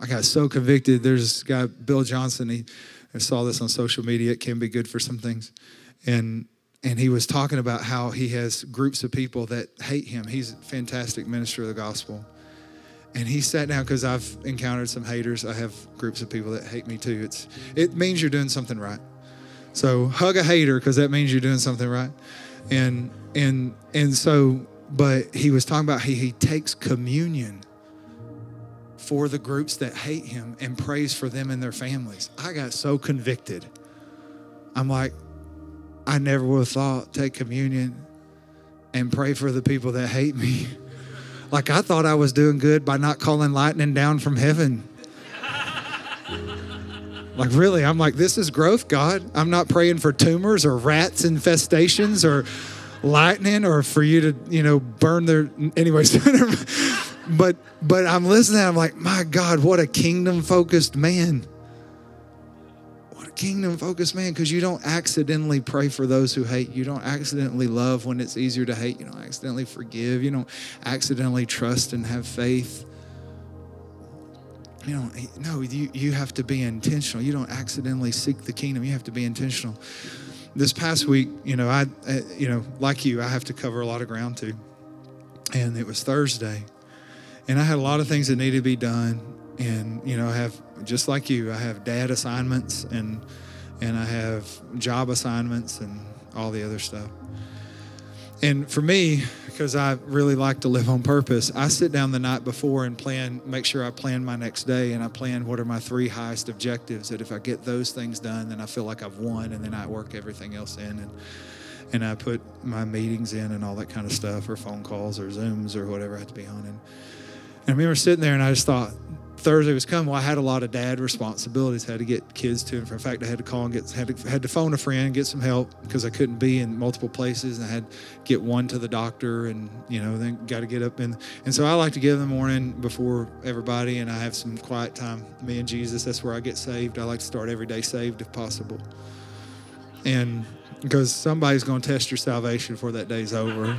I got so convicted. There's guy, Bill Johnson. He, I saw this on social media. It can be good for some things, and and he was talking about how he has groups of people that hate him. He's a fantastic minister of the gospel, and he sat down because I've encountered some haters. I have groups of people that hate me too. It's it means you're doing something right. So hug a hater because that means you're doing something right, and and and so. But he was talking about he he takes communion for the groups that hate him and prays for them and their families. I got so convicted. I'm like, I never would have thought take communion and pray for the people that hate me. Like I thought I was doing good by not calling lightning down from heaven. Like really, I'm like, this is growth, God. I'm not praying for tumors or rats infestations or lightning or for you to, you know, burn their anyways. but but I'm listening, I'm like, my God, what a kingdom focused man What a kingdom focused man because you don't accidentally pray for those who hate you. don't accidentally love when it's easier to hate. You don't accidentally forgive. You don't accidentally trust and have faith. You know, no, you, you have to be intentional. You don't accidentally seek the kingdom. You have to be intentional. This past week, you know, I, you know, like you, I have to cover a lot of ground too. And it was Thursday. And I had a lot of things that needed to be done and you know I have just like you, I have dad assignments and and I have job assignments and all the other stuff. And for me, because I really like to live on purpose, I sit down the night before and plan, make sure I plan my next day and I plan what are my three highest objectives. That if I get those things done, then I feel like I've won and then I work everything else in. And, and I put my meetings in and all that kind of stuff, or phone calls or Zooms or whatever I have to be on. And, and I remember sitting there and I just thought, Thursday was coming. Well, I had a lot of dad responsibilities. Had to get kids to and from. In fact, I had to call and get had to had to phone a friend, get some help because I couldn't be in multiple places. And I had to get one to the doctor, and you know, then got to get up and and so I like to get in the morning before everybody, and I have some quiet time. Me and Jesus. That's where I get saved. I like to start every day saved if possible. And because somebody's going to test your salvation before that day's over,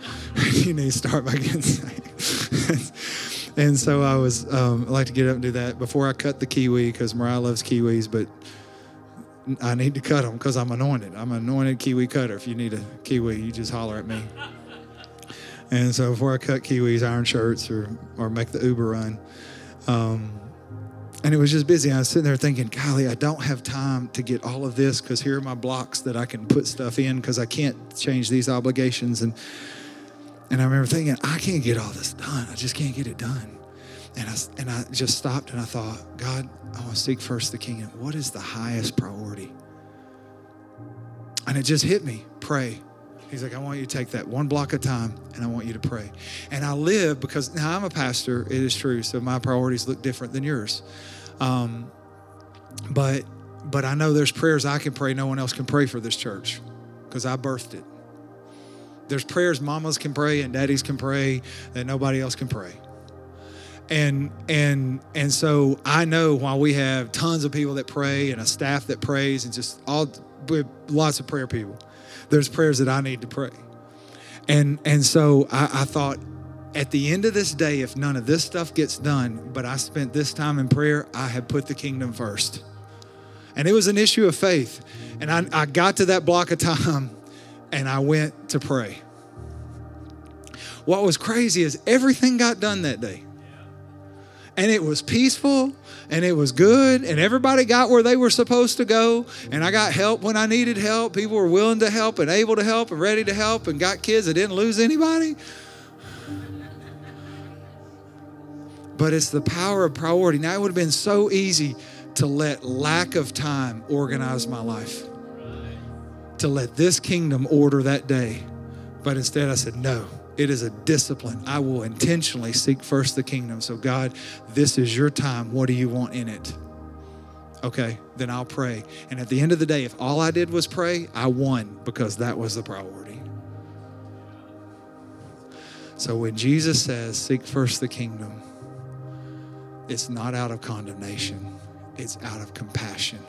you need to start by getting saved. And so I was um, I like to get up and do that before I cut the kiwi because Mariah loves kiwis, but I need to cut them because I'm anointed. I'm an anointed kiwi cutter. If you need a kiwi, you just holler at me. And so before I cut kiwis, iron shirts, or or make the Uber run, um, and it was just busy. I was sitting there thinking, golly, I don't have time to get all of this because here are my blocks that I can put stuff in because I can't change these obligations and and I remember thinking, I can't get all this done. I just can't get it done. And I, and I just stopped and I thought, God, I want to seek first the kingdom. What is the highest priority? And it just hit me pray. He's like, I want you to take that one block of time and I want you to pray. And I live because now I'm a pastor, it is true. So my priorities look different than yours. Um, but but I know there's prayers I can pray no one else can pray for this church because I birthed it. There's prayers mamas can pray and daddies can pray that nobody else can pray. And and and so I know while we have tons of people that pray and a staff that prays and just all lots of prayer people, there's prayers that I need to pray. And and so I, I thought at the end of this day, if none of this stuff gets done, but I spent this time in prayer, I have put the kingdom first. And it was an issue of faith. And I, I got to that block of time and I went to pray. What was crazy is everything got done that day. And it was peaceful and it was good and everybody got where they were supposed to go and I got help when I needed help. People were willing to help and able to help and ready to help and got kids that didn't lose anybody. But it's the power of priority. Now it would have been so easy to let lack of time organize my life to let this kingdom order that day. But instead, I said, no, it is a discipline. I will intentionally seek first the kingdom. So, God, this is your time. What do you want in it? Okay, then I'll pray. And at the end of the day, if all I did was pray, I won because that was the priority. So when Jesus says, seek first the kingdom, it's not out of condemnation, it's out of compassion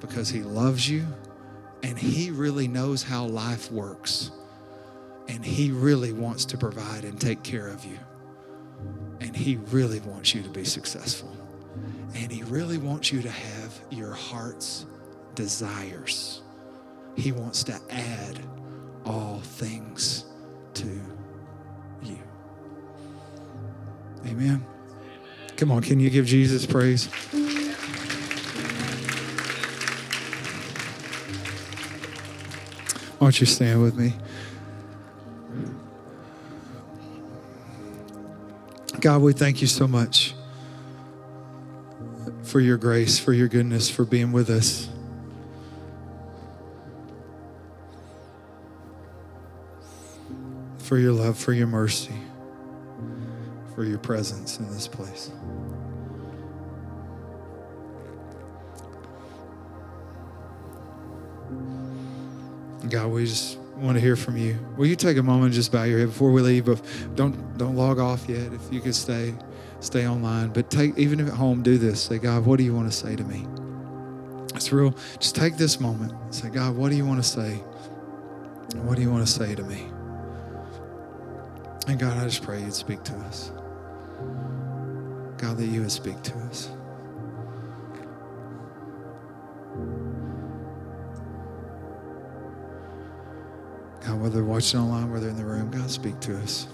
because he loves you and He really knows how life works. And He really wants to provide and take care of you. And He really wants you to be successful. And He really wants you to have your heart's desires. He wants to add all things to you. Amen. Come on, can you give Jesus praise? Why don't you stand with me? God, we thank you so much for your grace, for your goodness, for being with us. For your love, for your mercy, for your presence in this place. God, we just want to hear from you. Will you take a moment and just bow your head before we leave? But don't don't log off yet. If you could stay, stay online. But take even if at home, do this. Say, God, what do you want to say to me? It's real. Just take this moment. Say, God, what do you want to say? What do you want to say to me? And God, I just pray you'd speak to us. God, that you would speak to us. God, whether they're watching online, whether in the room, God, speak to us.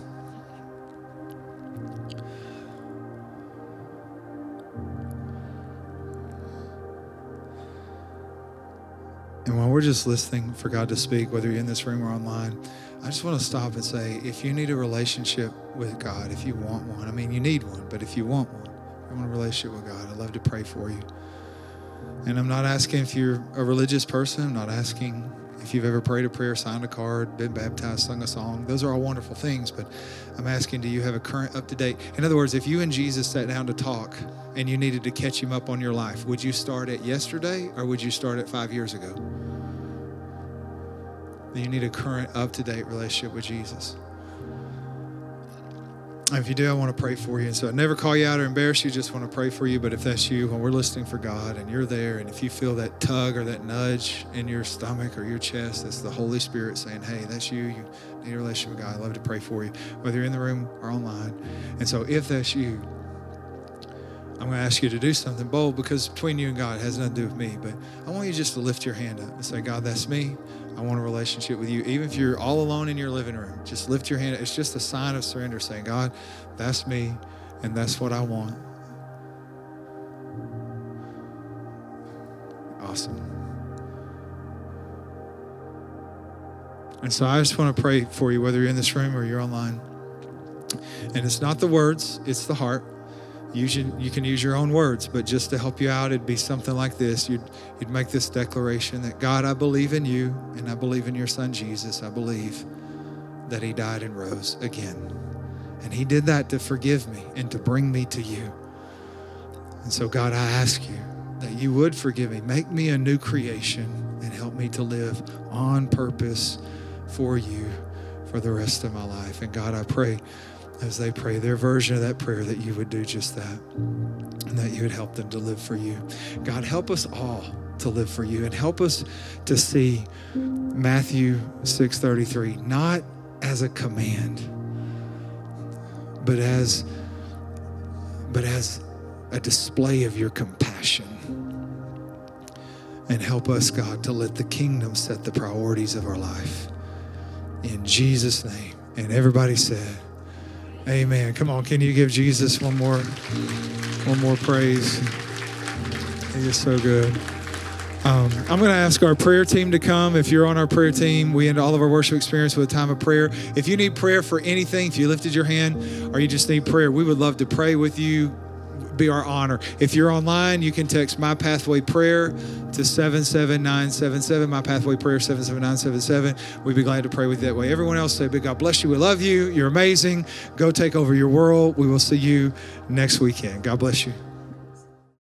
And while we're just listening for God to speak, whether you're in this room or online, I just want to stop and say if you need a relationship with God, if you want one, I mean, you need one, but if you want one, if you want a relationship with God, I'd love to pray for you. And I'm not asking if you're a religious person, I'm not asking if you've ever prayed a prayer, signed a card, been baptized, sung a song. Those are all wonderful things, but I'm asking do you have a current up to date? In other words, if you and Jesus sat down to talk and you needed to catch him up on your life, would you start at yesterday or would you start at five years ago? You need a current up to date relationship with Jesus. If you do, I want to pray for you. And so I never call you out or embarrass you, just want to pray for you. But if that's you, when we're listening for God and you're there, and if you feel that tug or that nudge in your stomach or your chest, that's the Holy Spirit saying, Hey, that's you. You need a relationship with God. I'd love to pray for you, whether you're in the room or online. And so if that's you, I'm going to ask you to do something bold because between you and God, it has nothing to do with me. But I want you just to lift your hand up and say, God, that's me. I want a relationship with you. Even if you're all alone in your living room, just lift your hand. It's just a sign of surrender saying, God, that's me and that's what I want. Awesome. And so I just want to pray for you, whether you're in this room or you're online. And it's not the words, it's the heart. You, you can use your own words, but just to help you out, it'd be something like this. You'd, you'd make this declaration that God, I believe in you, and I believe in your son Jesus. I believe that he died and rose again. And he did that to forgive me and to bring me to you. And so, God, I ask you that you would forgive me. Make me a new creation and help me to live on purpose for you for the rest of my life. And God, I pray as they pray their version of that prayer that you would do just that and that you would help them to live for you. God, help us all to live for you and help us to see Matthew 6:33 not as a command but as but as a display of your compassion. And help us, God, to let the kingdom set the priorities of our life. In Jesus' name. And everybody said, Amen. Come on, can you give Jesus one more one more praise? He is so good. Um, I'm going to ask our prayer team to come. If you're on our prayer team, we end all of our worship experience with a time of prayer. If you need prayer for anything, if you lifted your hand or you just need prayer, we would love to pray with you. Be our honor. If you're online, you can text My Pathway Prayer to 77977. My Pathway Prayer 77977. We'd be glad to pray with you that way. Everyone else say, Big God bless you. We love you. You're amazing. Go take over your world. We will see you next weekend. God bless you.